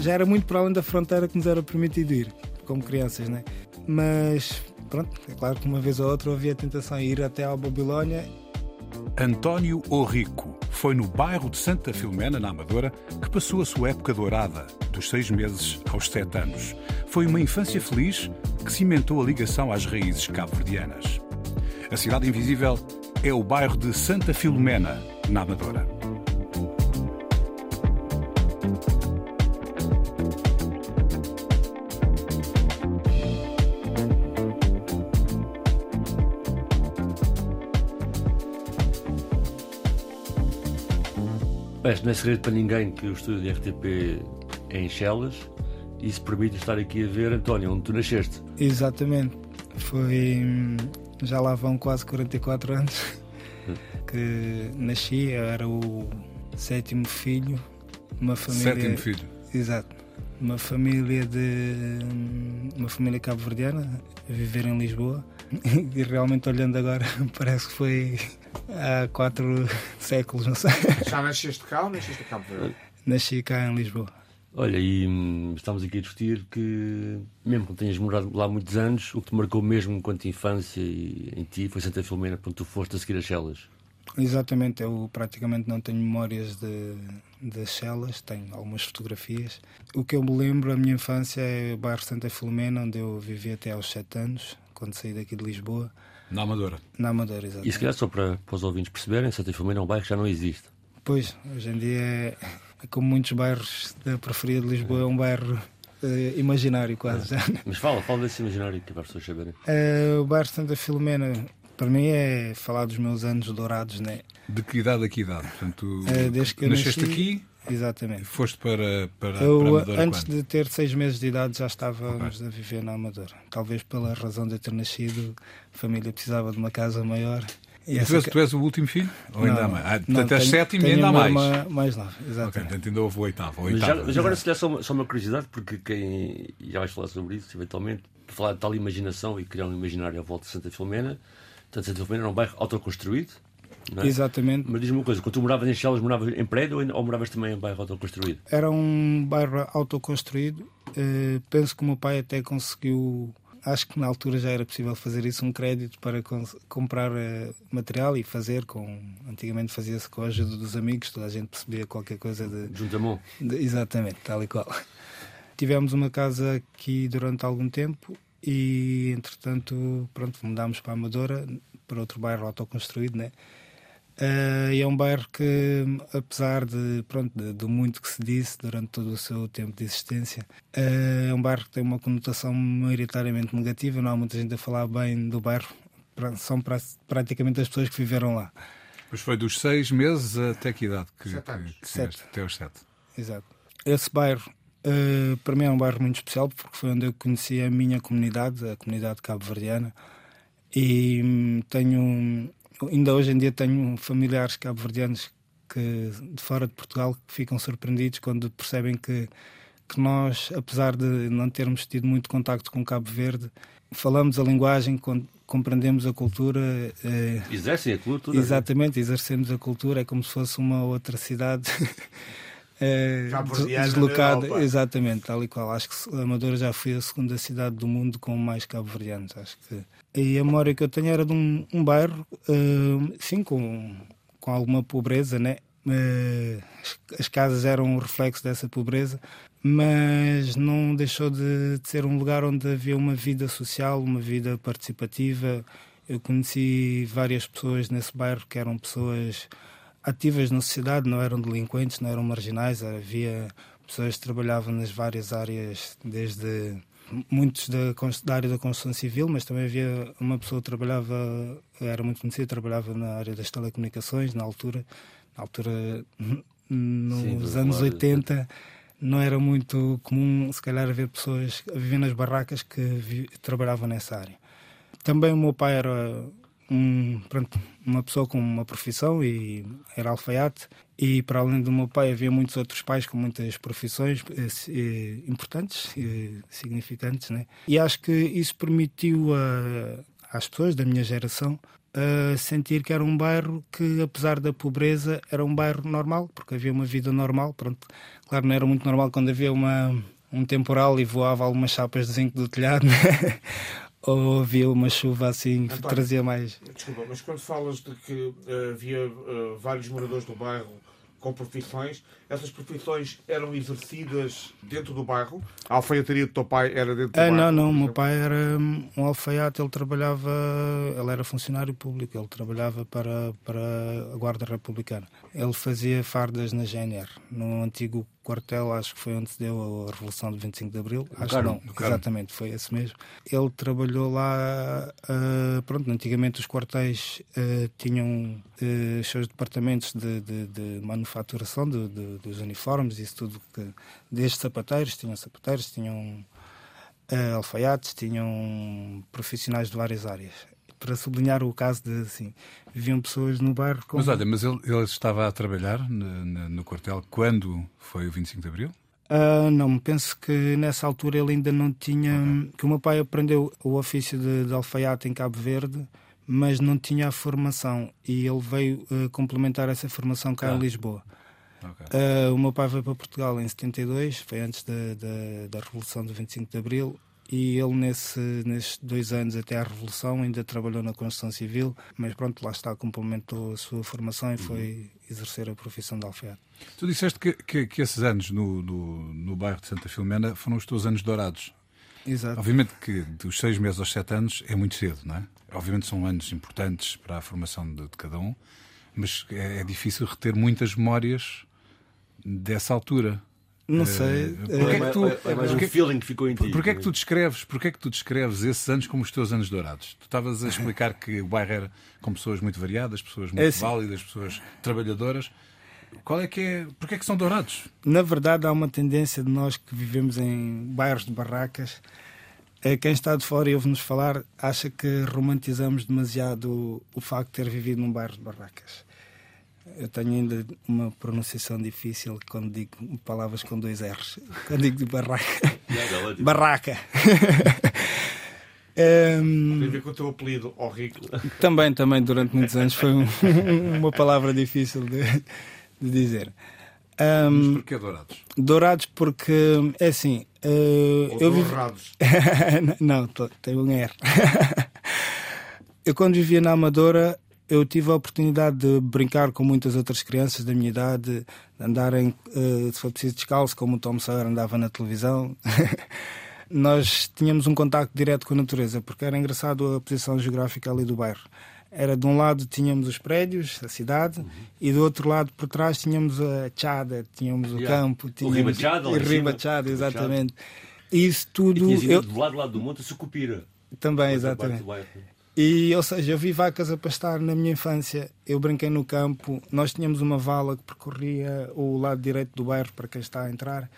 Já era muito para além da fronteira que nos era permitido ir, como crianças, né? Mas, pronto, é claro que uma vez ou outra havia a tentação de ir até à Babilónia. António Orrico foi no bairro de Santa Filomena, na Amadora, que passou a sua época dourada, dos seis meses aos sete anos. Foi uma infância feliz que cimentou a ligação às raízes cabo-verdianas. A Cidade Invisível é o bairro de Santa Filomena, na Amadora. Bem, não é segredo para ninguém que o estúdio de RTP é em Chelas e isso permite estar aqui a ver, António, onde tu nasceste. Exatamente. Foi. Já lá vão quase 44 anos que nasci, eu era o sétimo filho, uma família. Sétimo filho. Exato. Uma família de. uma família cabo-verdiana, a viver em Lisboa. E realmente olhando agora, parece que foi há quatro séculos, não sei. Já nasceste cá ou nasceste a Cabo Verde? Nasci cá em Lisboa. Olha, e hum, estamos aqui a discutir que, mesmo que tenhas morado lá muitos anos, o que te marcou mesmo enquanto infância e em ti foi Santa Filomena, quando tu foste a seguir as celas. Exatamente, eu praticamente não tenho memórias de, das celas, tenho algumas fotografias. O que eu me lembro, a minha infância, é o bairro Santa Filomena, onde eu vivi até aos 7 anos, quando saí daqui de Lisboa, Na Amadora. na Amadora, E se exatamente. calhar só para, para os ouvintes perceberem, Santa Filomena é um bairro que já não existe. Pois, hoje em dia, é como muitos bairros da periferia de Lisboa, é um bairro eh, imaginário quase. já. Mas fala, fala desse imaginário que é para as pessoas saberem. Eh, o bairro Santa Filomena, para mim, é falar dos meus anos dourados, né? De que idade a que idade? Portanto, tu Eh, desde que eu nasceste nasci- aqui Exatamente. e foste para, para, para Eu, Amadora antes quando? de ter seis meses de idade, já estávamos a viver na Amadora. Talvez pela razão de eu ter nascido, a família precisava de uma casa maior. E tu, és, ca- tu és o último filho? Ou ainda há mais? Ah, não, portanto, és tenho- sétimo e ainda há mais. mais nova, Ok, exatamente. portanto ainda houve o oitavo. o Mas, já, oitavo. mas agora, se calhar, só uma, só uma curiosidade, porque quem. já vais falar sobre isso, eventualmente, falar de tal imaginação e criar um imaginário à volta de Santa Filomena. Portanto, Santa Filomena era um bairro autoconstruído. Não é? Exatamente. Mas diz-me uma coisa, quando tu moravas em Chelas, moravas em prédio ou, ou moravas também em bairro autoconstruído? Era um bairro autoconstruído. Eh, penso que o meu pai até conseguiu. Acho que na altura já era possível fazer isso, um crédito para comprar eh, material e fazer com. Antigamente fazia-se com a ajuda dos amigos, toda a gente percebia qualquer coisa de, Junto a mão. De- Exatamente, tal e qual. Tivemos uma casa aqui durante algum tempo e, entretanto, pronto, mudámos para a Amadora, para outro bairro autoconstruído, né? Eh, e é um bairro que, apesar de, pronto, de, do muito que se disse durante todo o seu tempo de existência, eh, é um bairro que tem uma conotação maioritariamente negativa. Não há muita gente a falar bem do bairro. São pra- praticamente as pessoas que viveram lá. Mas foi dos seis meses até que idade? Que, Sete que- anos. que Sete. tiveste? Até aos sete. Exato. Esse bairro, eh, para mim, é um bairro muito especial porque foi onde eu conheci a minha comunidade, a comunidade cabo-verdiana. E hum, tenho, ainda hoje em dia, tenho familiares cabo-verdianos que, de fora de Portugal que ficam surpreendidos quando percebem que, que nós, apesar de não termos tido muito contacto com Cabo Verde, falamos a linguagem, com- compreendemos a cultura. eh, Exercem a cultura. Exatamente, exercemos a cultura, é como se fosse uma outra cidade eh, deslocada. Exatamente, tal e qual. Acho que a Amadora já foi a segunda cidade do mundo com mais cabo-verdianos. Acho que. E a memória que eu tenho era de um, um bairro, eh, sim, com, com alguma pobreza, né? As- as casas eram um reflexo dessa pobreza, mas não deixou de, de ser um lugar onde havia uma vida social, uma vida participativa. Eu conheci várias pessoas nesse bairro que eram pessoas ativas na sociedade, não eram delinquentes, não eram marginais, havia pessoas que trabalhavam nas várias áreas, desde muitos da, da, área da construção civil, mas também havia uma pessoa que trabalhava, era muito conhecida, trabalhava na área das telecomunicações, na altura, na altura, nos Sim, anos 80, não era muito comum, se calhar, haver pessoas a viver nas barracas que vi, trabalhavam nessa área. Também o meu pai era um, pronto, uma pessoa com uma profissão e era alfaiate e para além do meu pai havia muitos outros pais com muitas profissões eh, eh, importantes e significantes né? e acho que isso permitiu a, às pessoas da minha geração a sentir que era um bairro que apesar da pobreza era um bairro normal porque havia uma vida normal pronto claro não era muito normal quando havia uma um temporal e voava algumas chapas de zinco do telhado né? Ou havia uma chuva assim que António, trazia mais. Desculpa, mas quando falas de que uh, havia uh, vários moradores do bairro com profissões, essas profissões eram exercidas dentro do bairro? A alfaiataria do teu pai era dentro do ah, bairro? Não, não, meu pai era um alfaiate, ele trabalhava, ele era funcionário público, ele trabalhava para, para a Guarda Republicana. Ele fazia fardas na GNR, no antigo quartel, acho que foi onde se deu a Revolução de 25 de Abril. acho que não, exatamente, foi esse mesmo. Ele trabalhou lá, uh, pronto, antigamente os quartéis uh, tinham uh, seus departamentos de, de, de manufaturação de, de, dos uniformes, isso tudo, que, desde sapateiros, tinham sapateiros, tinham alfaiates, tinham profissionais de várias áreas para sublinhar o caso de assim, viviam pessoas no bairro com... Mas olha, mas ele, ele estava a trabalhar no, no, no, quartel quando foi o 25 de Abril? Uh, não, penso que nessa altura ele ainda não tinha. Okay. que o meu pai aprendeu o ofício de, de alfaiate em Cabo Verde, mas não tinha a formação e ele veio uh, complementar essa formação cá ah. em Lisboa. Okay. Uh, o meu pai veio para Portugal em 72, foi antes da, da, da Revolução do 25 de Abril, e ele nesse, nesses dois anos até à Revolução ainda trabalhou na construção civil, mas pronto, lá está, complementou a sua formação e uhum. foi exercer a profissão de alfaiate. Tu disseste que, que, que esses anos no, no, no, bairro de Santa Filomena foram os teus anos dourados. Exato. Obviamente que dos seis meses aos sete anos é muito cedo, não é? Obviamente são anos importantes para a formação de, de cada um, mas é, é difícil reter muitas memórias dessa altura. Não sei. Porquê é, que tu, é, é mais um feeling que ficou em ti. Porquê é que tu descreves, porquê é que tu descreves esses anos como os teus anos dourados? Tu estavas a explicar que o bairro era com pessoas muito variadas, pessoas muito é assim. válidas, pessoas trabalhadoras. Qual é que é, porquê é que são dourados? Na verdade, há uma tendência de nós que vivemos em bairros de barracas. É, quem está de fora e ouve-nos falar acha que romantizamos demasiado o facto de ter vivido num bairro de barracas eu tenho ainda uma pronunciação difícil quando digo palavras com dois R's. Quando digo de barraca. barraca. Um, Tem a ver com o teu apelido, rico. Também, também, durante muitos anos foi um, uma palavra difícil de, de dizer. Um, Mas porquê dourados? Dourados porque, é assim... Uh, Ou eu vivo... não, tem um R. eu quando vivia na Amadora eu tive a oportunidade de brincar com muitas outras crianças da minha idade, de andarem, uh, se for preciso, descalço, como o Tom Sawyer andava na televisão. Nós tínhamos um contacto direto com a natureza, porque era engraçado a posição geográfica ali do bairro. Era de um lado tínhamos os prédios, a cidade, uhum. e do outro lado por trás tínhamos a Chada, tínhamos o yeah. campo, tínhamos o Ribachada, o Ribachada, exatamente. Isso tudo. E eu... do lado, do lado do monte a Sucupira. Também, exatamente. E, ou seja, eu vi vacas a pastar na minha infância. Eu brinquei no campo. Nós tínhamos uma vala que percorria o lado direito do bairro para quem está a entrar.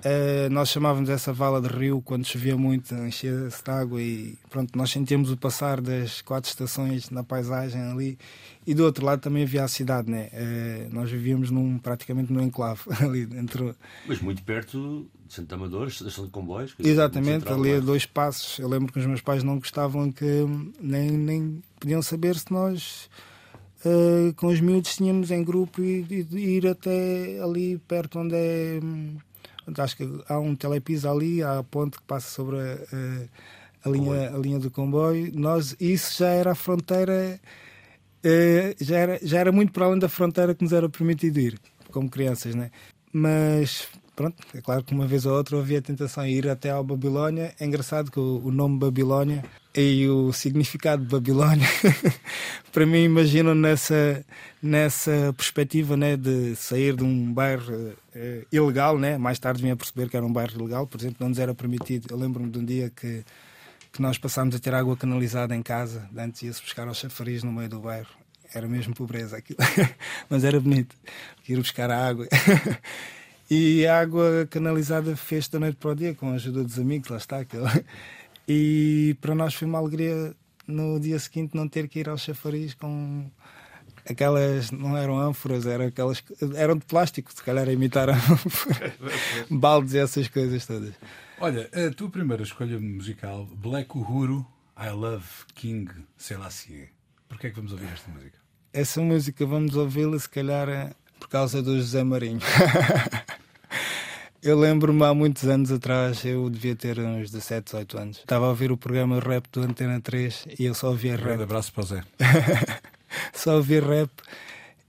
Uh, nós chamávamos essa vala de rio quando chovia muito, enchia-se de água e pronto, nós sentíamos o passar das quatro estações na paisagem ali. E do outro lado também havia a cidade, né? Uh, nós vivíamos num, praticamente num enclave ali dentro. Mas muito perto Santo Amador, estação de comboios. Exatamente, ali a dois passos. Eu lembro que os meus pais não gostavam que nem, nem podiam saber se nós uh, com os miúdos tínhamos em grupo e, e, ir até ali perto onde é. Acho que há um telepiso ali, há a ponte que passa sobre a, a, a linha, a linha do comboio. Nós, isso já era a fronteira, uh, já, era, já era muito para além da fronteira que nos era permitido ir, como crianças, né? Mas pronto, é claro que uma vez ou outra havia a tentação de ir até ao Babilónia. É engraçado que o, o nome Babilónia e o significado de Babilónia, para mim, imagino nessa, nessa perspectiva né, de sair de um bairro uh, ilegal. Né? Mais tarde vim a perceber que era um bairro ilegal, por exemplo, não nos era permitido. Eu lembro-me de um dia que, que nós passámos a ter água canalizada em casa, antes ia-se buscar aos chafariz no meio do bairro. Era mesmo pobreza aquilo, mas era bonito, ir buscar a água. e a água canalizada fez da noite para o dia, com a ajuda dos amigos, lá está. Aquilo. E para nós foi uma alegria no dia seguinte não ter que ir ao chafariz com aquelas não eram ânforas, eram aquelas eram de plástico, se calhar a imitar baldes e essas coisas todas. Olha, a tua primeira escolha musical, Black Uhuru, I Love King Selassie. Porquê é que vamos ouvir esta música? Essa música vamos ouvi-la se calhar por causa do José Marinho. Eu lembro-me há muitos anos atrás, eu devia ter uns 17, 18 anos. Estava a ouvir o programa Rap do Antena 3 e eu só ouvia rap. Um abraço para o Zé. só ouvia rap.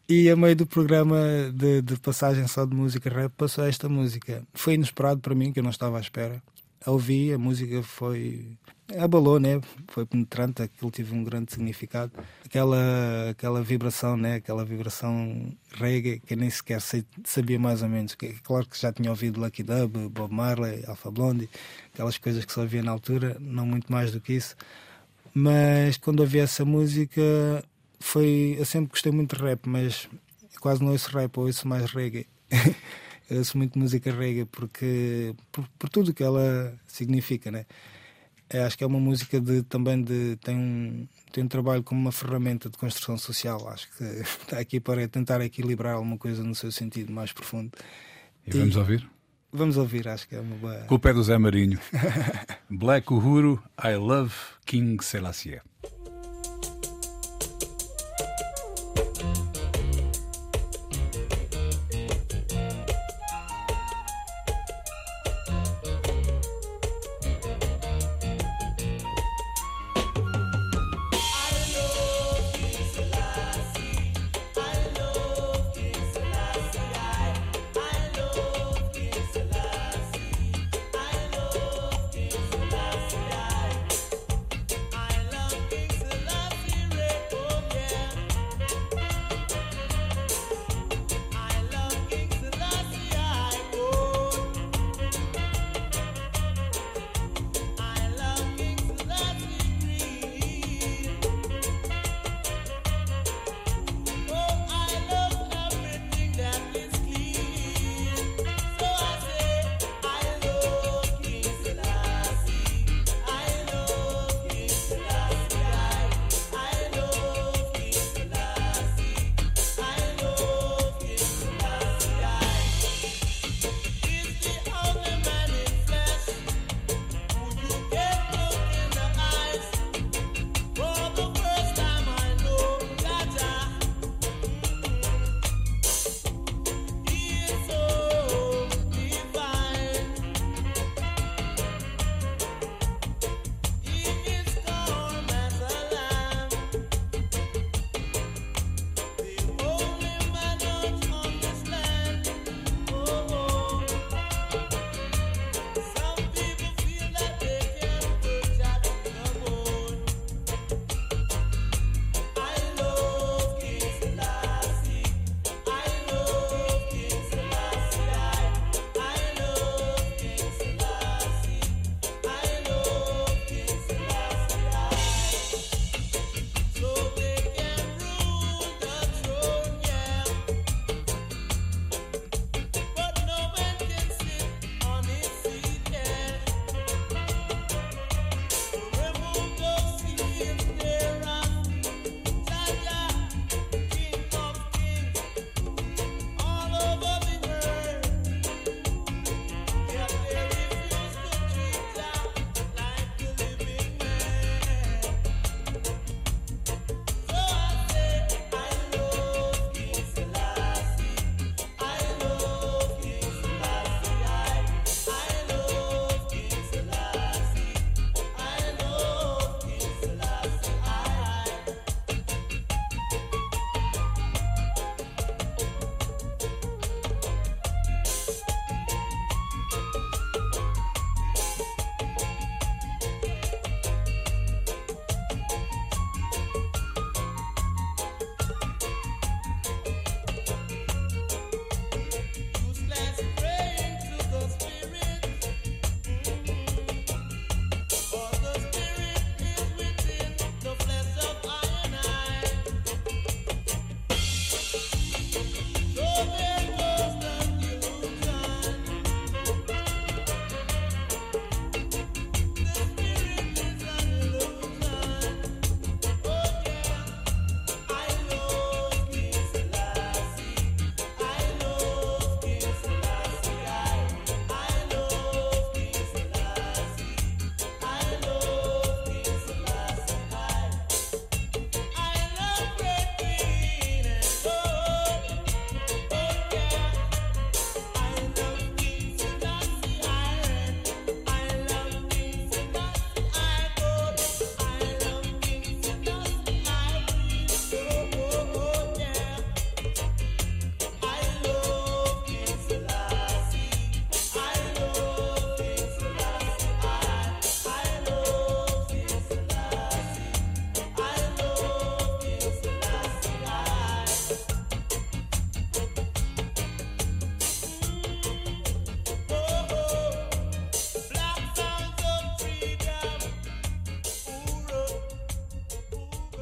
E a meio do programa de, de, passagem só de música rap passou esta música. Foi inesperado para mim, que eu não estava à espera. ouvi, a música foi abalou, né? Foi penetrante, aquilo teve um grande significado. Aquela, aquela vibração, né? Aquela vibração reggae que eu nem sequer sabia mais ou menos. Claro que já tinha ouvido Lucky Dub, Bob Marley, Alpha Blondie, aquelas coisas que só havia na altura, não muito mais do que isso. Mas quando ouvi essa música, foi. Eu sempre gostei muito de rap, mas quase não ouço rap, ouço mais reggae. eu ouço muito música reggae porque por, por tudo que ela significa, né? É, acho que é uma música de, também de, tem, um, tem um trabalho como uma ferramenta de construção social. Acho que está aqui para tentar equilibrar alguma coisa no seu sentido mais profundo. E, e vamos ouvir? Vamos ouvir, acho que é uma boa. Com o pé do Zé Marinho. Black Uhuru, I Love King Selassie.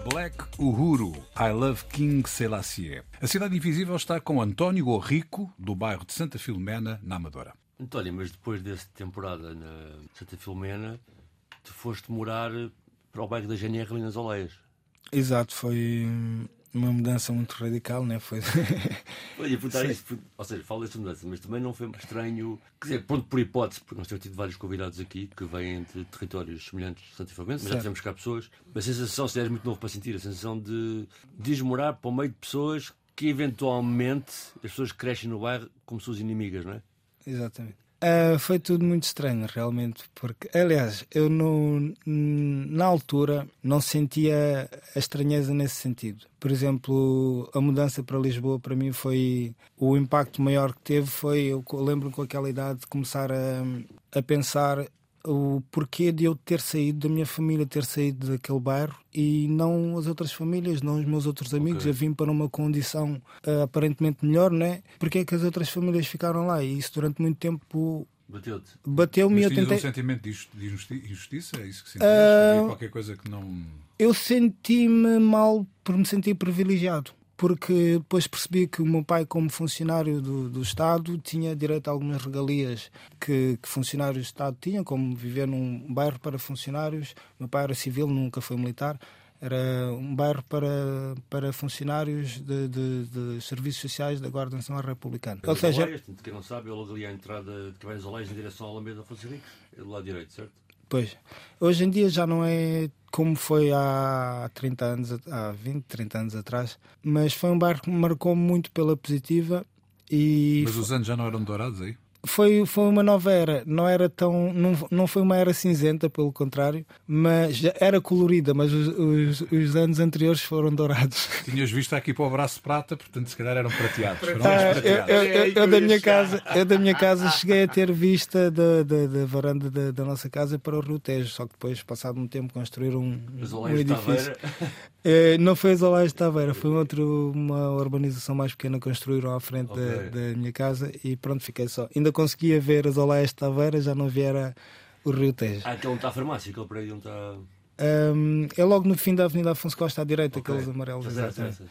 Black Uhuru, I Love King Selassie. A Cidade Invisível está com António Gorrico, do bairro de Santa Filomena, na Amadora. António, mas depois dessa temporada na Santa Filomena, tu foste morar para o bairro da GNR ali nas Oleias. Exato, foi uma mudança muito radical, né? Foi. Olha, perguntar isso, ou seja, falo desta mudança, mas também não foi estranho, quer dizer, ponto por hipótese, porque nós temos tido vários convidados aqui que vêm de territórios semelhantes Filomena, mas já tivemos cá pessoas. A sensação, se és muito novo para sentir, a sensação de desmorar para o meio de pessoas que eventualmente as pessoas que crescem no bairro como suas inimigas, não é? Exatamente. Uh, foi tudo muito estranho, realmente, porque, aliás, eu no, na altura não sentia a estranheza nesse sentido. Por exemplo, a mudança para Lisboa, para mim, foi o impacto maior que teve. Foi, eu lembro com aquela idade de começar a, a pensar o porquê de eu ter saído da minha família, ter saído daquele bairro e não as outras famílias, não os meus outros amigos. Okay. Eu vim para uma condição uh, aparentemente melhor, né? Porque é que as outras famílias ficaram lá? E isso durante muito tempo Bateu-te? Bateu-me e eu tentei. um sentimento de injustiça? É isso que sentiste? Uh... qualquer coisa que não. Eu senti-me mal por me sentir privilegiado porque depois percebi que o meu pai, como funcionário do, do Estado, tinha direito a algumas regalias que, que, funcionários do Estado tinham, como viver num bairro para funcionários. O meu pai era civil, nunca foi militar. Era um bairro para, para funcionários de, de, de serviços sociais da Guarda Nacional Republicana. Ou seja, quem não sabe, ele ali à entrada de Cabanhas Olés em direção ao Alameda é do lado direito, certo? Pois. Hoje em dia já não é como foi há 30 anos, há 20, 30 anos atrás, mas foi um bairro que me marcou muito pela positiva e. Mas os anos já não eram dourados aí? Foi, foi uma nova era. Não era tão. Não, não foi uma era cinzenta, pelo contrário, mas era colorida, mas os, os, os anos anteriores foram dourados. Tinhas visto aqui para o braço prata, portanto, se calhar eram prateados. Ah, prateados. Eu, eu, eu, eu, da minha casa, eu da minha casa cheguei a ter vista da, da, da varanda da, da, nossa casa para o Rio Tejo, só que depois, passado um tempo, construíram um, um edifício. É, não foi as Olais de Taveira, foi outro, uma urbanização mais pequena que construíram à frente okay. da, da, minha casa e pronto, fiquei só. Ainda conseguia ver as Olais de Taveira, já não viera o Rio Tejo. Ah, aquele está a farmácia, aquele prédio onde está. Um, é logo no fim da Avenida Afonso Costa à direita, okay. aqueles amarelos. Exatamente.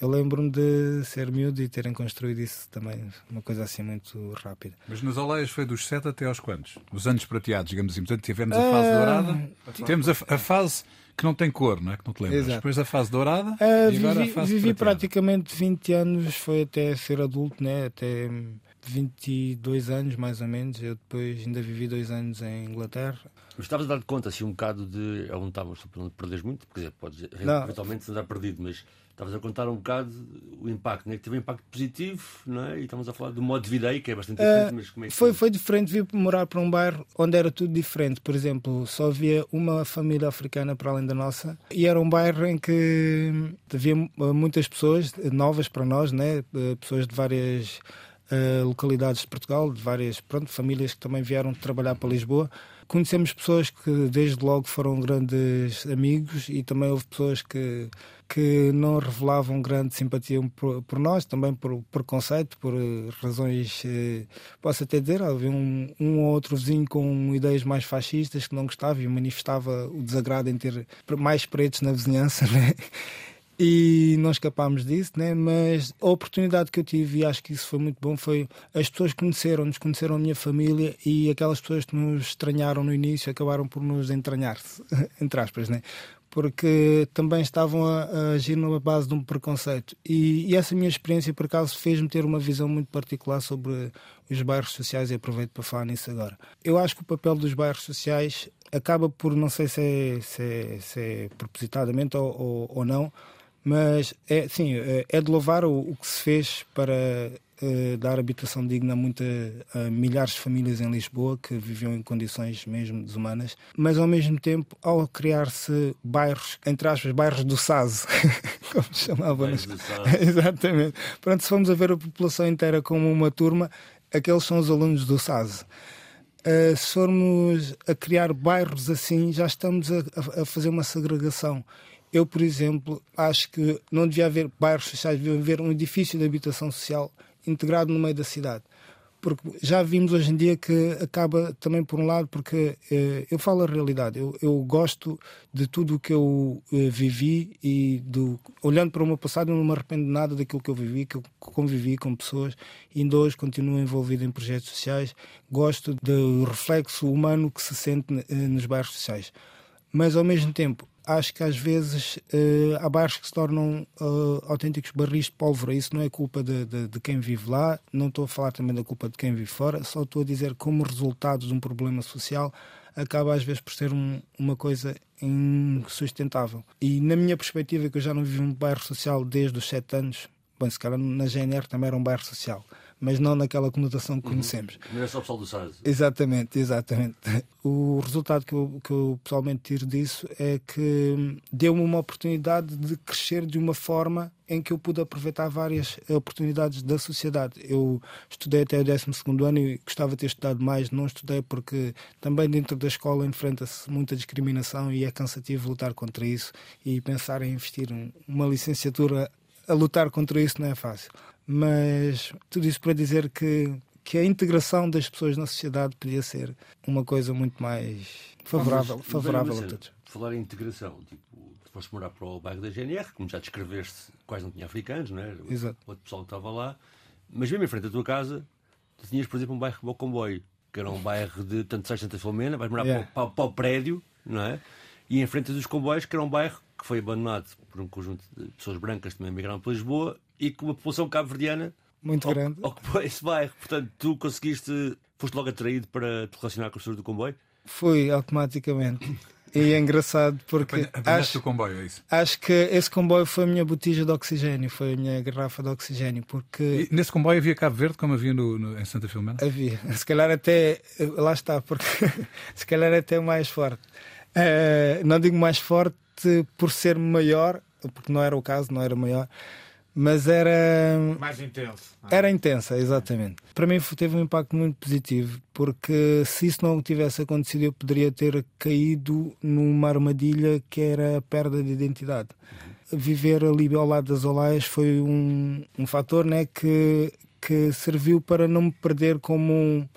Eu lembro-me de ser miúdo e terem construído isso também, uma coisa assim muito rápida. Mas nas Oleias foi dos 7 até aos quantos? Os anos prateados, digamos assim. Portanto, tivemos a fase uh... dourada, temos a, a fase que não tem cor, não é? Que não te lembras. Exato. Depois da fase dourada. Uh, vivi, fase vivi praticamente 20 anos, foi até ser adulto, né? Até 22 anos mais ou menos. Eu depois ainda vivi dois anos em Inglaterra. Mas estavas a dar conta assim um bocado de. É onde estavas, não perdes muito, porque podes eventualmente andar perdido, mas estavas a contar um bocado o impacto, né? que teve um impacto positivo, não é? E estamos a falar do modo de vida aí, que é bastante diferente, uh, mas como é que foi? Foi diferente vir morar para um bairro onde era tudo diferente. Por exemplo, só havia uma família africana para além da nossa, e era um bairro em que havia muitas pessoas novas para nós, né? Eh, pessoas de várias uh, localidades de Portugal, de várias pronto, famílias que também vieram trabalhar para Lisboa conhecemos pessoas que desde logo foram grandes amigos e também houve pessoas que, que não revelavam grande simpatia por, por nós, também por preconceito, por razões, eh, posso até dizer, havia um, um ou outro vizinho com ideias mais fascistas que não gostava e manifestava o desagrado em ter mais pretos na vizinhança, né? E não escapámos disso, né? mas a oportunidade que eu tive, e acho que isso foi muito bom, foi as pessoas conheceram-nos, conheceram a minha família e aquelas pessoas que nos estranharam no início acabaram por nos entranhar, entre aspas, né? porque também estavam a, a, agir numa base de um preconceito. E, e essa minha experiência, por acaso, fez-me ter uma visão muito particular sobre os bairros sociais e aproveito para falar nisso agora. Eu acho que o papel dos bairros sociais acaba por, não sei se é, se é, se é propositadamente ou, ou, ou não, mas é, sim, é, é de louvar o, o que se fez para uh, dar habitação digna a, muita, a milhares de famílias em Lisboa que viviam em condições mesmo desumanas, mas ao mesmo tempo, ao criar-se bairros, entre aspas, bairros do SAS, como chamavam. Exatamente. Pronto, se formos a ver a população inteira como uma turma, aqueles são os alunos do SAS. Uh, se formos a criar bairros assim, já estamos a, a fazer uma segregação. Eu, por exemplo, acho que não devia haver bairros sociais, devia haver um edifício de habitação social integrado no meio da cidade. porque já vimos hoje em dia que acaba também por um lado, porque eh, eu falo a realidade, eu, eu gosto de tudo o que eu eh, vivi e do, olhando para o meu passado, eu não me arrependo de nada daquilo que eu vivi, que eu convivi com pessoas, e ainda hoje continuo envolvido em projetos sociais, gosto do reflexo humano que se sente eh, nos bairros sociais. Mas ao mesmo tempo, acho que às vezes uh, há bairros que se tornam uh, autênticos barris de pólvora. Isso não é culpa de, de, de, quem vive lá, não estou a falar também da culpa de quem vive fora, só estou a dizer como resultado de um problema social acaba às vezes por ser um, uma coisa insustentável. E na minha perspectiva, que eu já não vivo um bairro social desde os sete anos, bom, se calhar na GNR também era um bairro social mas não naquela conotação que uhum. conhecemos. Não é só o pessoal do SAS. Exatamente, exatamente. O resultado que eu, que eu pessoalmente tiro disso é que deu-me uma oportunidade de crescer de uma forma em que eu pude aproveitar várias oportunidades da sociedade. Eu estudei até o 12 ano e gostava de ter estudado mais, não estudei porque também dentro da escola enfrenta-se muita discriminação e é cansativo lutar contra isso e pensar em investir uma licenciatura a lutar contra isso não é fácil. Mas tudo isso para dizer que, que a integração das pessoas na sociedade podia ser uma coisa muito mais favorável, mas, favorável a todos. Falar em integração, tipo, tu foste morar para o bairro da GNR, como já descreveste, quase não tinha africanos, não é? Exato. Outro pessoal que estava lá. Mas mesmo em frente à tua casa, tu tinhas, por exemplo, um bairro como o Comboio, que era um bairro de tanto sais Santa Filomena, vais morar yeah. para, para, para, o prédio, não é? E em frente dos comboios, que era um bairro que foi abandonado por um conjunto de pessoas brancas que também migraram para Lisboa e com uma população cabo-verdiana muito grande ocupou esse bairro. Portanto, tu conseguiste, foste logo atraído para te relacionar com o senhor do comboio? Fui automaticamente. E é engraçado porque acho, o comboio, é isso? acho que esse comboio foi a minha botija de oxigênio, foi a minha garrafa de oxigênio. Porque e nesse comboio havia Cabo Verde, como havia no, no, em Santa Filomena? Havia, se calhar até lá está, porque se calhar até mais forte. Uh, não digo mais forte por ser maior, porque não era o caso, não era maior, mas era. Mais intenso. É? Era intensa, exatamente. Para mim teve um impacto muito positivo, porque se isso não tivesse acontecido, eu poderia ter caído numa armadilha que era a perda de identidade. Viver ali ao lado das Olaias foi um, um fator né, que, que serviu para não me perder como,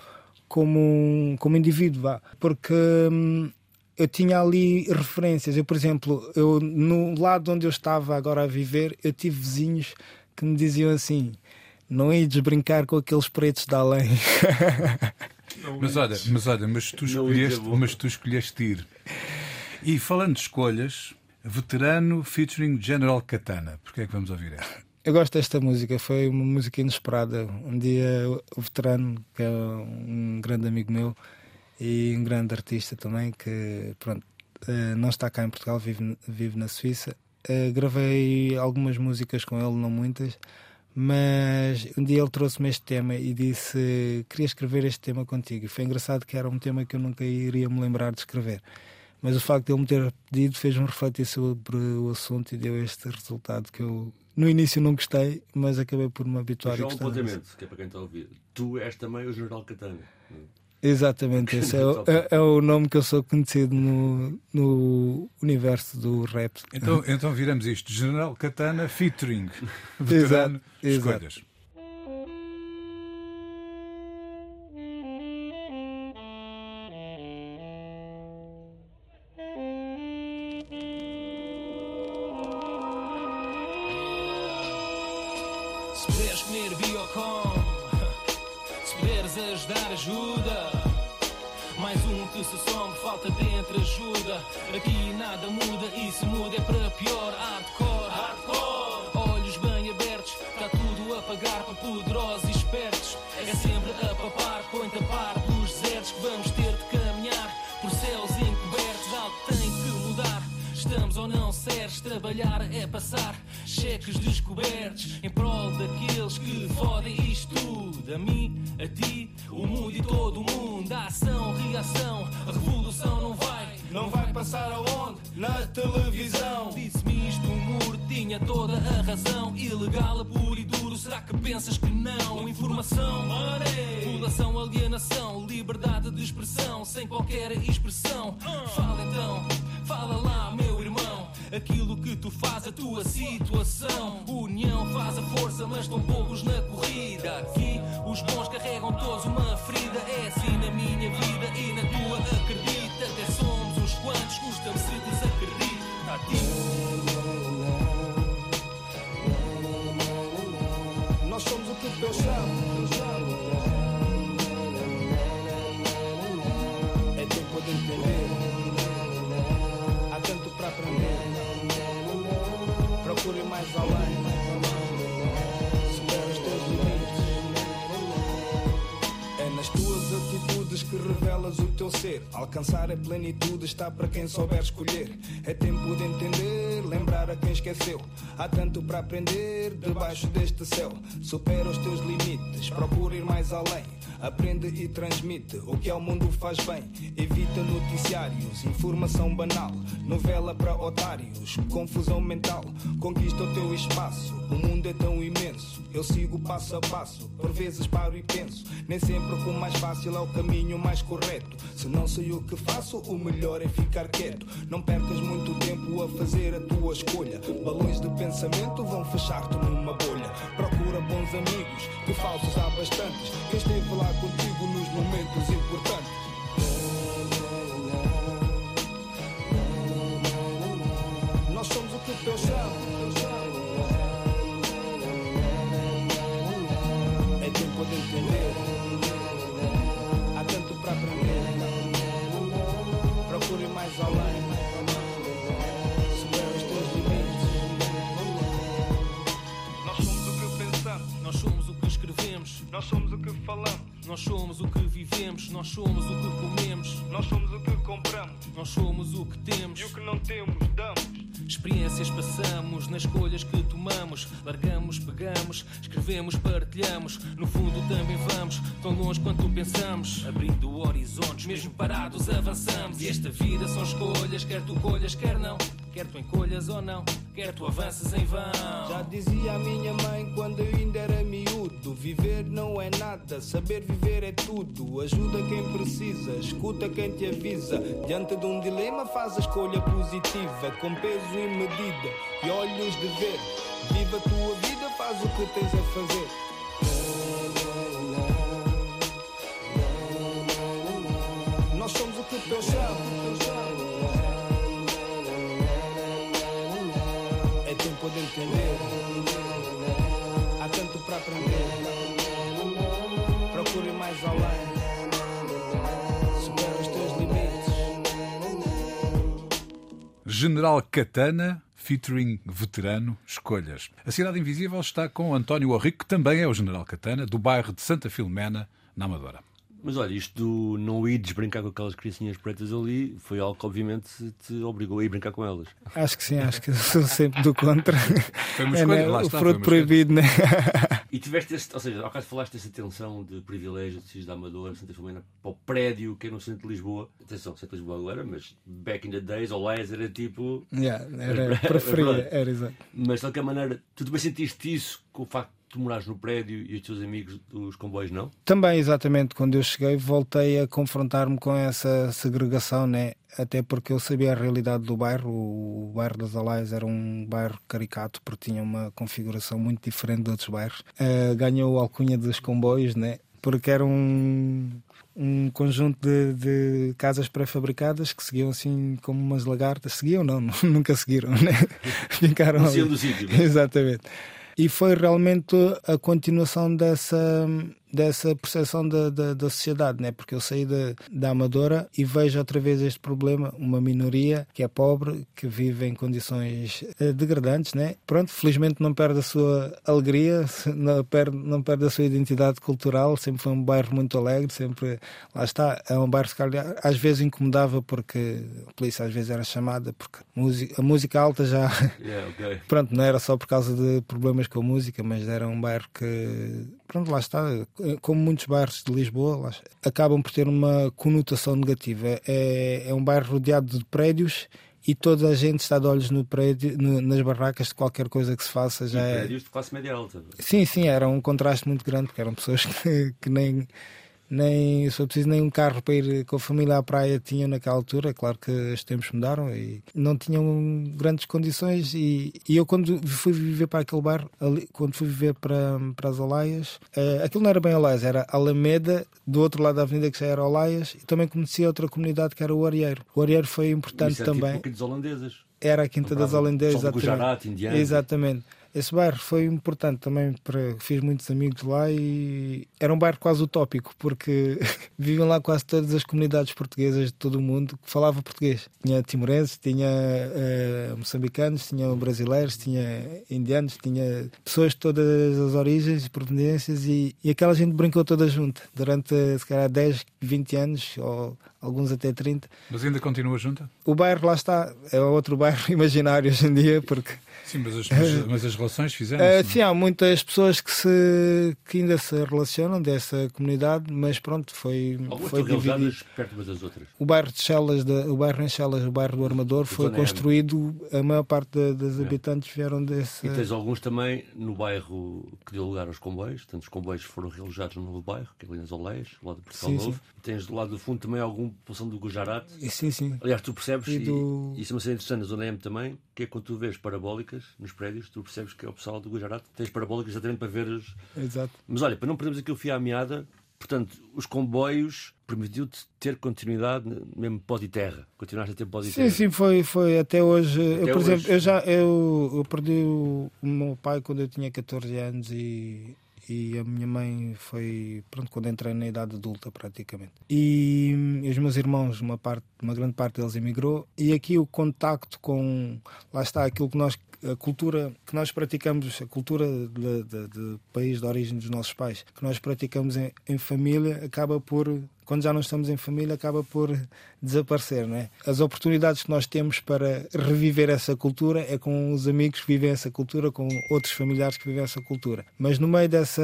como, como indivíduo, vá. porque. Hum, eu tinha ali referências. Eu, por exemplo, eu, no lado onde eu estava agora a viver, eu tive vizinhos que me diziam assim: não ides brincar com aqueles pretos da além. mas olha, mas olha, mas tu escolheste, mas tu escolheste ir. E falando de escolhas, veterano featuring General Katana. Porquê é que vamos ouvir esta? Eu gosto desta música, foi uma música inesperada. Um dia o veterano, que é um grande amigo meu, e um grande artista também que pronto, eh, não está cá em Portugal, vive, vive na Suíça. Eh, gravei algumas músicas com ele, não muitas, mas um dia ele trouxe-me este tema e disse: Queria escrever este tema contigo. E foi engraçado que era um tema que eu nunca iria me lembrar de escrever. Mas o facto de ele me ter pedido fez-me refletir sobre o assunto e deu este resultado que eu no início não gostei, mas acabei por me habituar. Já um apontamento, que é para quem está a ouvir. Tu és também o General Catana. Exatamente, esse é, o, é, é, o nome que eu sou conhecido no, no universo do rap. Então, então viramos isto: General Katana featuring veterano exato, escolhas. Exato. Falta dentro ajuda. Aqui nada muda e se muda é para pior. Hardcore, hardcore. Olhos bem abertos, está tudo a pagar para poderosos e espertos. É sempre a papar, põe-te a par dos desertos que vamos ter de caminhar por céus encobertos. Algo tem que mudar. Estamos ou não seres, trabalhar é passar cheques descobertos em prol daqueles que fodem isto tudo. A mim, a ti, o mundo e todo o mundo. A ação, reação, a revolução não vai, não vai passar aonde? Na televisão. Disse-me isto, o muro tinha toda a razão. Ilegal, puro e duro, será que pensas que não? Informação, população, alienação, liberdade de expressão, sem qualquer expressão. Fala então, fala lá. Aquilo que tu faz, a tua situação. União faz a força, mas estão poucos na corrida. Aqui os bons carregam todos uma ferida. É assim na minha vida e na tua. Acredita, até somos uns quantos, custa-me se desacredita. Tá Nós somos o que pensamos. Atitudes que revelas o teu ser. Alcançar a plenitude está para quem souber escolher. É tempo de entender, lembrar a quem esqueceu. Há tanto para aprender debaixo deste céu. Supera os teus limites, procura ir mais além. Aprende e transmite o que ao mundo faz bem. Evita noticiários, informação banal, novela para otários, confusão mental. Conquista o teu espaço, o mundo é tão imenso. Eu sigo passo a passo, por vezes paro e penso. Nem sempre o mais fácil é o caminho mais correto. Se não sei o que faço, o melhor é ficar quieto. Não percas muito tempo a fazer a tua escolha. Balões de pensamento vão fechar-te numa bolha. Procura bons amigos, que falsos há bastantes. Quem esteve lá contigo nos momentos importantes. Nós somos o que pensamos. Nós somos o que falamos. nós somos o que vivemos, nós somos o que comemos, Nós somos o que compramos. nós somos o que temos. E o que não temos, damos. Experiências passamos nas escolhas que tomamos. Largamos, pegamos, escrevemos, partilhamos. No fundo também vamos, tão longe quanto pensamos. Abrindo horizontes, mesmo parados avançamos. E esta vida são escolhas, quer tu colhas, quer não. Quer tu encolhas ou não, quer tu avanças em vão. Já dizia a minha mãe quando eu ainda era miúdo: Viver não é nada, saber viver é tudo. Ajuda quem precisa, escuta quem te avisa. Diante de um dilema, faz a escolha positiva, com peso e medida e olhos de ver. Viva a tua vida, faz o que tens a fazer. Nós somos o que pensamos. De entender. Para aprender. Procure mais além. Os teus limites. General Katana, featuring veterano, escolhas. A Cidade Invisível está com António Orrico, que também é o General Katana, do bairro de Santa Filomena, na Amadora. Mas olha, isto do não ires brincar com aquelas criancinhas pretas ali foi algo que obviamente te obrigou a ir brincar com elas. Acho que sim, acho que sou sempre do contra. Foi uma É, né, lá o está, fruto foi uma escolha. proibido, né? E tiveste esse, ou seja, ao caso falaste dessa tensão de privilégio de seres da Amadora, Santa Filomena, para o prédio que é no centro de Lisboa. Atenção, centro de Lisboa agora, mas back in the days, ou lá era tipo. Yeah, era, preferia, era exato. Mas de qualquer maneira, tu também sentiste isso com o facto tu morares no prédio e os teus amigos dos comboios não? Também, exatamente, quando eu cheguei, voltei a confrontar-me com essa segregação, né? Até porque eu sabia a realidade do bairro. O bairro das Alaias era um bairro caricato, porque tinha uma configuração muito diferente de outros bairros. Eh, ganhou a alcunha dos comboios, né? Porque era um, um conjunto de, de casas pré-fabricadas que seguiam assim como umas lagartas. Seguiam, não, nunca seguiram, né? Ficaram sítio, né? Exatamente. E foi realmente a continuação dessa, dessa percepção da, da, da sociedade, né? porque eu saí da, da Amadora e vejo outra vez este problema, uma minoria que é pobre, que vive em condições eh, degradantes, né? pronto, felizmente não perde a sua alegria, não perde, não perde a sua identidade cultural, sempre foi um bairro muito alegre, sempre, lá está, é um bairro que calhar, às vezes incomodava porque a polícia às vezes era chamada, porque a música alta já Yeah, ok. pronto, não era só por causa de problemas com a música, mas era um bairro que, pronto, lá está, como muitos bairros de Lisboa, acabam por ter uma conotação negativa. É, é um bairro rodeado de prédios e toda a gente está de olhos no prédio, no- nas barracas de qualquer coisa que se faça já e é. prédios de classe média alta. Sim, sim, era um contraste muito grande, porque eram pessoas que, que nem, nem se for preciso nem um carro para ir com a família à praia tinham naquela altura. Claro que os tempos mudaram e não tinham grandes condições. E, e eu, quando fui viver para aquele bar, ali, quando fui viver para, para as Olaias, uh, aquilo não era bem Olaias, era Alameda, do outro lado da avenida que já era Olaias, e também conhecia outra comunidade que era o Arieiro. O Arieiro foi importante Isso era também. Tipo dos holandeses. Era a Quinta das Holandesas, exatamente. Gujarat. Exatamente. Esse bairro foi importante também para fiz muitos amigos lá e era um bairro quase utópico porque viviam lá quase todas as comunidades portuguesas de todo o mundo que falava português. Tinha timorenses, tinha uh, moçambicanos, tinha brasileiros, tinha indianos, tinha pessoas de todas as origens e proveniências e, e aquela gente brincou toda junta durante se calhar 10, 20 anos ou alguns até 30. Mas ainda continua junta? O bairro lá está, é outro bairro imaginário hoje em dia porque Sim, mas as, mas, mas as relações fizeram uh, Sim, há muitas pessoas que, se, que ainda se relacionam dessa comunidade, mas pronto, foi, Algumas foi dividido. realizadas perto umas das outras. O bairro de Chelas, da- o bairro em Chelas, o bairro do Armador, foi M. construído, a maior parte da- das É. habitantes vieram desse. E tens alguns também no bairro que deu lugar aos comboios, portanto os comboios foram realojados no novo bairro, que é ali nas Oleias, lado de Portugal Sim, Novo. sim. E tens do lado do fundo também alguma população do Gujarat. E sim, sim. Aliás, tu percebes, E e, do- isso é uma cena interessante na Zona M também, que é quando tu vês parabólicas nos prédios, tu percebes que é o pessoal do Gujarat, tens parabólicas exatamente para ver as... Exato. Mas olha, para não perdermos aquilo fio à meada, portanto, os comboios permitiu-te ter continuidade mesmo pó de terra. Continuaste a ter pó de Sim, terra. sim, foi, foi até hoje. eu, por hoje. exemplo, eu já eu, eu perdi o, o meu pai quando eu tinha 14 anos e, e a minha mãe foi pronto quando entrei na idade adulta praticamente. E, hum, os meus irmãos, uma parte, uma grande parte deles emigrou e aqui o contacto com lá está aquilo que nós a cultura que nós praticamos, a cultura de, de- de país de origem dos nossos pais, que nós praticamos em, em família, acaba por, quando já não estamos em família, acaba por desaparecer. Não é? As oportunidades que nós temos para reviver essa cultura é com os amigos que vivem essa cultura, com outros familiares que vivem essa cultura. Mas no meio dessa,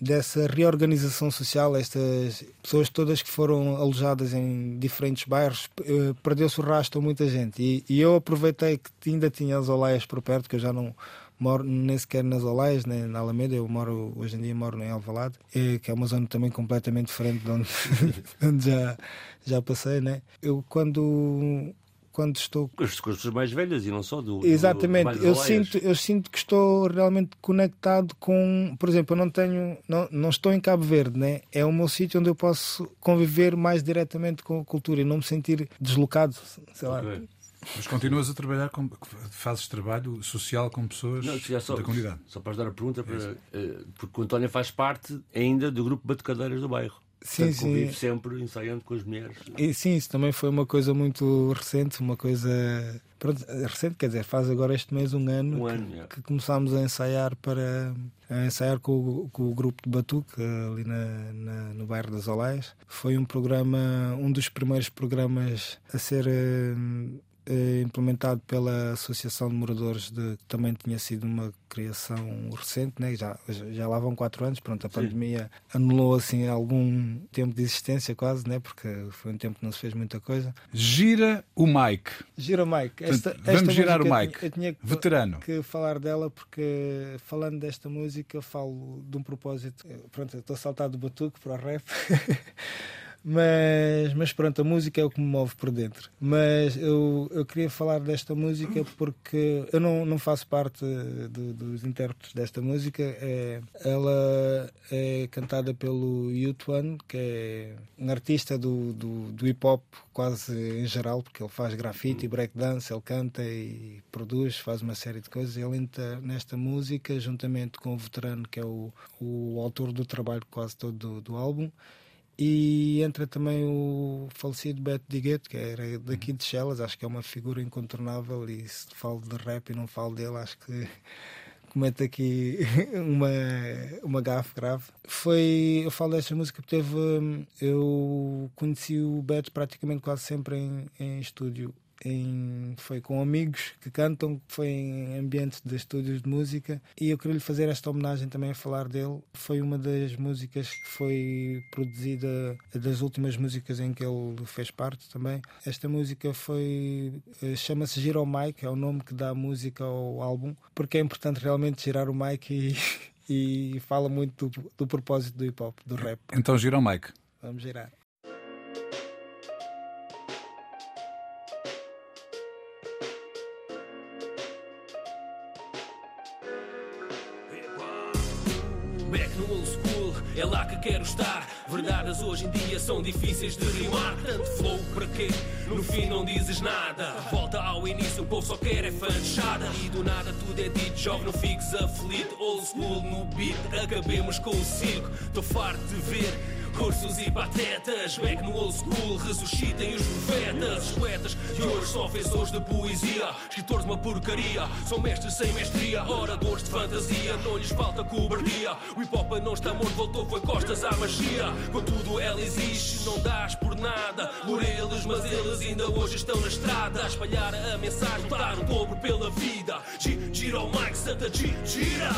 dessa reorganização social, estas pessoas todas que foram alojadas em diferentes bairros, eh, perdeu-se o rastro a muita gente. E, e eu aproveitei que ainda tinha as Olaias por perto, que eu já não moro nem sequer nas Olaias, nem na Alameda, eu moro, hoje em dia moro em Alvalade, eh, que é uma zona também completamente diferente de onde, de onde já, já passei, né? Eu quando, quando estou Com as, pessoas mais velhas e não só do. Exatamente, do, do eu sinto, eu sinto que estou realmente conectado com, por exemplo, eu não tenho, não, não estou em Cabo Verde, né? É o meu sítio onde eu posso conviver mais diretamente com a cultura e não me sentir deslocado, sei lá. Ok. Mas continuas a trabalhar, com, fazes trabalho social com pessoas Não, só, da comunidade. só para ajudar a pergunta, para, eh, porque o António faz parte ainda do grupo Batucadeiras do bairro. Sim, Portanto, convive sim. sempre ensaiando com as mulheres. E sim, isso também foi uma coisa muito recente, uma coisa pronto, recente, quer dizer, faz agora este mês um ano, Um que, ano, é. que começámos a ensaiar para a ensaiar com, o- com o grupo de Batuque ali na, na- no bairro das Olaias. Foi um programa, um dos primeiros programas a ser eh, implementado pela Associação de Moradores de, que também tinha sido uma criação recente, né? já, já lá vão quatro anos, pronto, a pandemia anulou assim algum tempo de existência quase, né? porque foi um tempo que não se fez muita coisa. Gira o Mike. Gira Mike. Esta, Portanto, vamos esta girar o eu Mike. tinha- Eu tinha, Veterano. que falar dela porque falando desta música falo de um propósito. Pronto, eu estou saltado do batuque para o rap. Mas, mas pronto, a música é o que me move por dentro. Mas eu, eu queria falar desta música porque eu não, não faço parte do- dos intérpretes desta música. É, ela é cantada pelo Yutuan, que é um artista do, do, do hip hop quase em geral, porque ele faz grafite breakdance, ele canta e produz, faz uma série de coisas. Ele entra nesta música juntamente com o veterano, que é o, o autor do trabalho quase todo do, do álbum. E entra também o falecido Beto Digueto, que era daqui de Chelas, acho que é uma figura incontornável. E se falo de rap e não falo dele, acho que cometo aqui uma, uma gafe grave. Foi, eu falo desta música porque teve. hum, Eu conheci o Beto praticamente quase sempre em, em estúdio. Em, foi com amigos que cantam, foi em ambientes de estúdios de música e eu queria lhe fazer esta homenagem também a falar dele. Foi uma das músicas que foi produzida, das últimas músicas em que ele fez parte também. Esta música foi eh, chama-se Gira o Mike, é o nome que dá a música ao álbum, porque é importante realmente girar o mic e, e fala muito do, do propósito do hip hop, do rap. Então gira o Mike. Vamos girar. Quero estar. Verdades hoje em dia são difíceis de rimar. Tanto flow para quê? No fim não dizes nada. Volta ao início, o povo só quer é fanchada. E do nada tudo é dito, jovem, não fiques aflito. Old school no beat, acabemos com o circo. Tô farto de ver. Ursos e patetas, back no old school, ressuscitem os profetas. Os poetas de hoje são ofensores de poesia, escritores de uma porcaria, são mestres sem mestria, oradores de fantasia, não lhes falta cobardia. O hip hop não está morto, voltou, foi costas à magia. Contudo, ela existe, não dás por nada por eles, mas eles ainda hoje estão na estrada a espalhar a mensagem, dar o dobro pela vida. Gi- Gira o mic, Santa Gi- gira.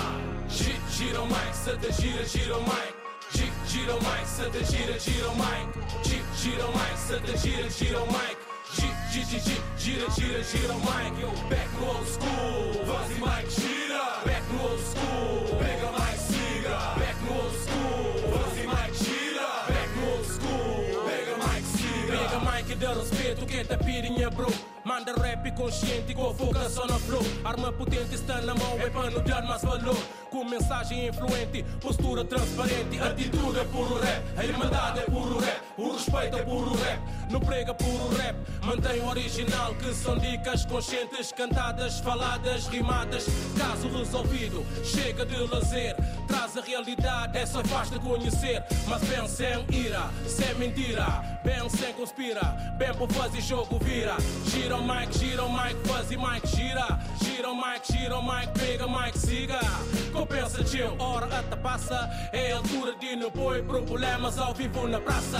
Gi- Gira o mic, Santa gira, gira o mic. Gi- Gira o mic, Santa gira, gira o mic. Gi- Gira o mic, Santa gira, gira o mic. Gi- gi- gi- gi- Gira, gira, gira o mic. Back no old school. Voz e mic, gira. Back no old school. Pega mic, siga. Back no old school. Voz e mic, gira. Back no old school. Pega mic, siga. Pega mic e dá respeito, que é tapirinha, bro. Manda rap consciente com focação na flow. Arma potente está na mão, é para nos dar mais valor. Com mensagem influente, postura transparente, atitude é puro rap. A irmandade é puro rap, o respeito é puro rap. Não prega puro rap, mantém o original, que são dicas conscientes, cantadas, faladas, rimadas. Caso resolvido, chega de lazer. Traz a realidade, é só faz de conhecer. Mas bem sem ira, sem mentira. Bem sem conspira, bem por fazer jogo vira. Gira o mic, gira o mic, e mic gira. Gira o mic, gira o mic, siga. Compensa chill, hora até passa. É a altura de não pôr problemas ao vivo na praça.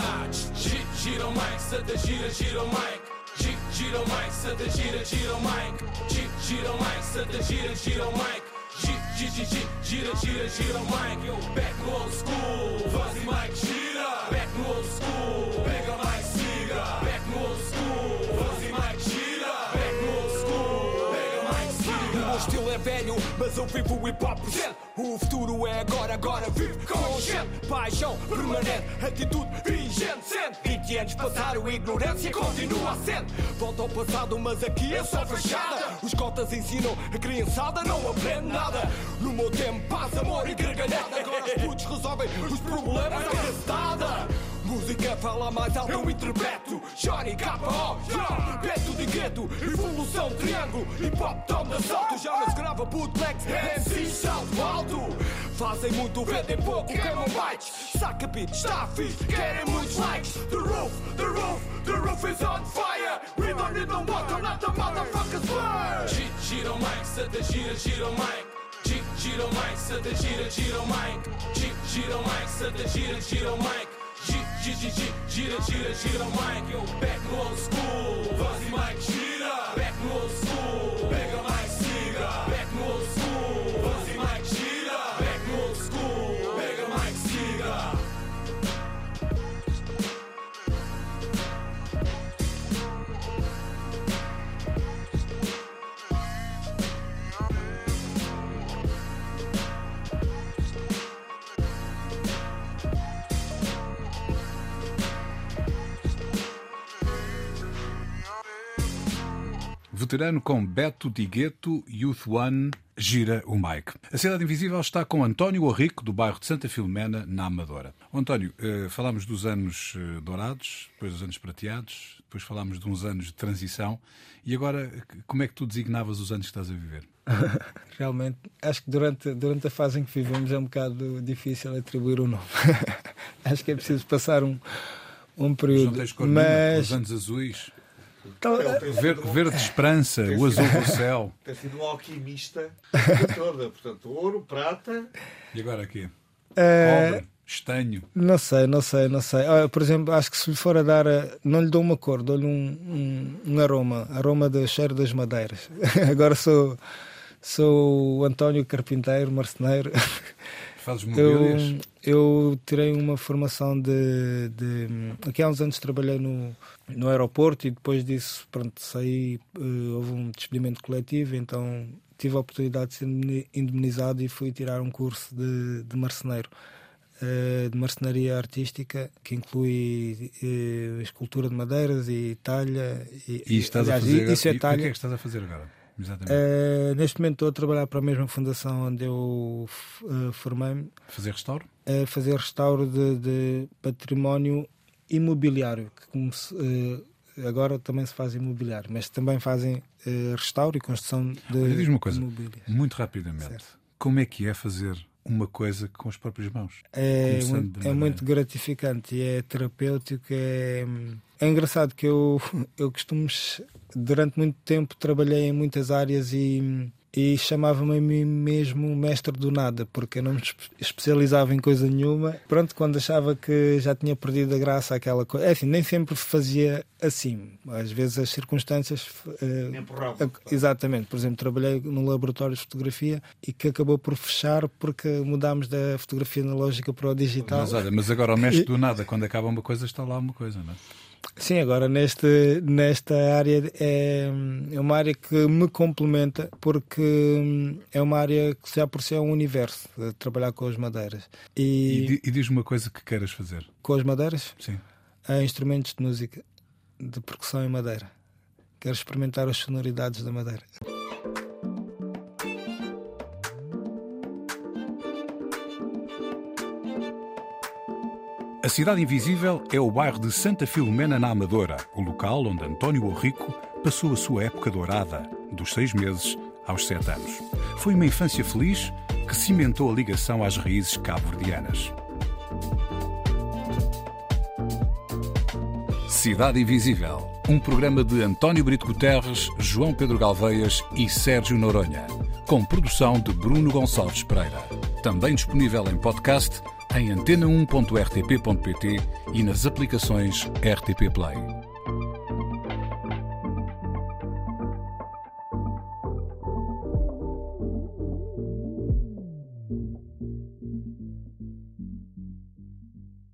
Gi- Gira o mic, senta, gira, gira o mic. Gi- Gira o mic, senta, gira, gira o mic. Gi- Gira o mic, senta, gira, gira o mic. Gi- gi- gi- gi- Gira, gira, gira o mic. Back no old school. Voz e mic, gira. Back no old school. Velho, mas eu vivo o hip hop presente. O futuro é agora, agora vive consciente. Paixão permanente, atitude vigente. Sente 20 anos passaram, ignorância continua assente. Volta ao passado, mas aqui é só fachada. Os cotas ensinam, a criançada não aprende nada. No meu tempo, paz, amor e gargalhada. Agora os putos resolvem os problemas à gastada. Música fala mais alto, eu interpreto. Johnny K.O. Yeah. Beto de gueto, evolução triângulo. Hip hop toma assalto, já não se grava bootlegs. MC salto alto. Fazem muito, vendem pouco, queimam bytes. Saca beat, está fixe, querem muitos likes. The roof, the roof, the roof is on fire. We don't need no water, let the motherfuckers burn. Gi- Gira o mic, gira, gira o mic. Gi- Gira o mic, gira, gira o mic. Gi- Gira o mic, gira, gira o mic. Gi- gi- gi- gi- Gira, gira, gira o mic. Yo, back no old school. Voz e mic, gira. Back no old school. Veterano com Beto Digueto, Youth One, gira o mic. A Cidade Invisível está com António Orrico, do bairro de Santa Filomena, na Amadora. António, eh, falámos dos anos eh, dourados, depois dos anos prateados, depois falámos de uns anos de transição. E agora, como é que tu designavas os anos que estás a viver? Realmente, acho que durante, durante a fase em que vivemos é um bocado difícil atribuir o nome. acho que é preciso passar um, um período. nenhuma, Mas os anos azuis, Tal- Ele tem ver- sido um- verde esperança, o azul do céu. tem sido um alquimista toda. Portanto, ouro, prata. E agora aqui? eh, Cobre, estanho. Não sei, não sei, não sei. Olha, por exemplo, acho que se lhe for a dar, a- não lhe dou uma cor, dou-lhe um, um, um aroma, aroma do cheiro das madeiras. Agora sou, sou o António Carpinteiro, marceneiro. Fazes mobílias. eu tirei uma formação de, de. Aqui há uns anos trabalhei no, no aeroporto e depois disso, pronto, saí. eh, houve um despedimento coletivo, então tive a oportunidade de ser indemnizado e fui tirar um curso de, de marceneiro. uh, de marcenaria artística que inclui uh, escultura de madeiras e talha. E, e estás aliás, a fazer isso é talha. o que é que estás a fazer agora? Uh, neste momento estou a trabalhar para a mesma fundação onde eu uh, formei-me. Fazer restauro? Uh, fazer restauro de, de património imobiliário, que se, agora também se faz imobiliário, mas também fazem restauro e construção de Olha, diz uma coisa, muito rapidamente, certo. como é que é fazer uma coisa com as próprias mãos. É, muito, é muito gratificante e é terapêutico. É, é engraçado que eu, eu costumo, durante muito tempo, trabalhei em muitas áreas e e chamava-me a mim mesmo mestre do nada, porque eu não me especializava em coisa nenhuma. Pronto, quando achava que já tinha perdido a graça aquela coisa. É assim, nem sempre fazia assim. Às vezes as circunstâncias. Uh, exatamente. Por exemplo, trabalhei num laboratório de fotografia e que acabou por fechar porque mudámos da fotografia analógica para o digital. Mas olha, mas agora o mestre do nada, quando acaba uma coisa, está lá uma coisa, não é? Sim, agora neste, nesta área é, é uma área que me complementa porque é uma área que já por si é um universo, trabalhar com as madeiras. E, e, e diz uma coisa que queiras fazer. Com as madeiras? Sim. Há instrumentos de música, de percussão em madeira. Quero experimentar as sonoridades da madeira. A Cidade Invisível é o bairro de Santa Filomena na Amadora, o local onde António Orrico passou a sua época dourada, dos seis meses aos sete anos. Foi uma infância feliz que cimentou a ligação às raízes cabo-verdianas. Cidade Invisível, um programa de António Brito Guterres, João Pedro Galveias e Sérgio Noronha, com produção de Bruno Gonçalves Pereira. Também disponível em podcast em antena1.rtp.pt e nas aplicações RTP Play.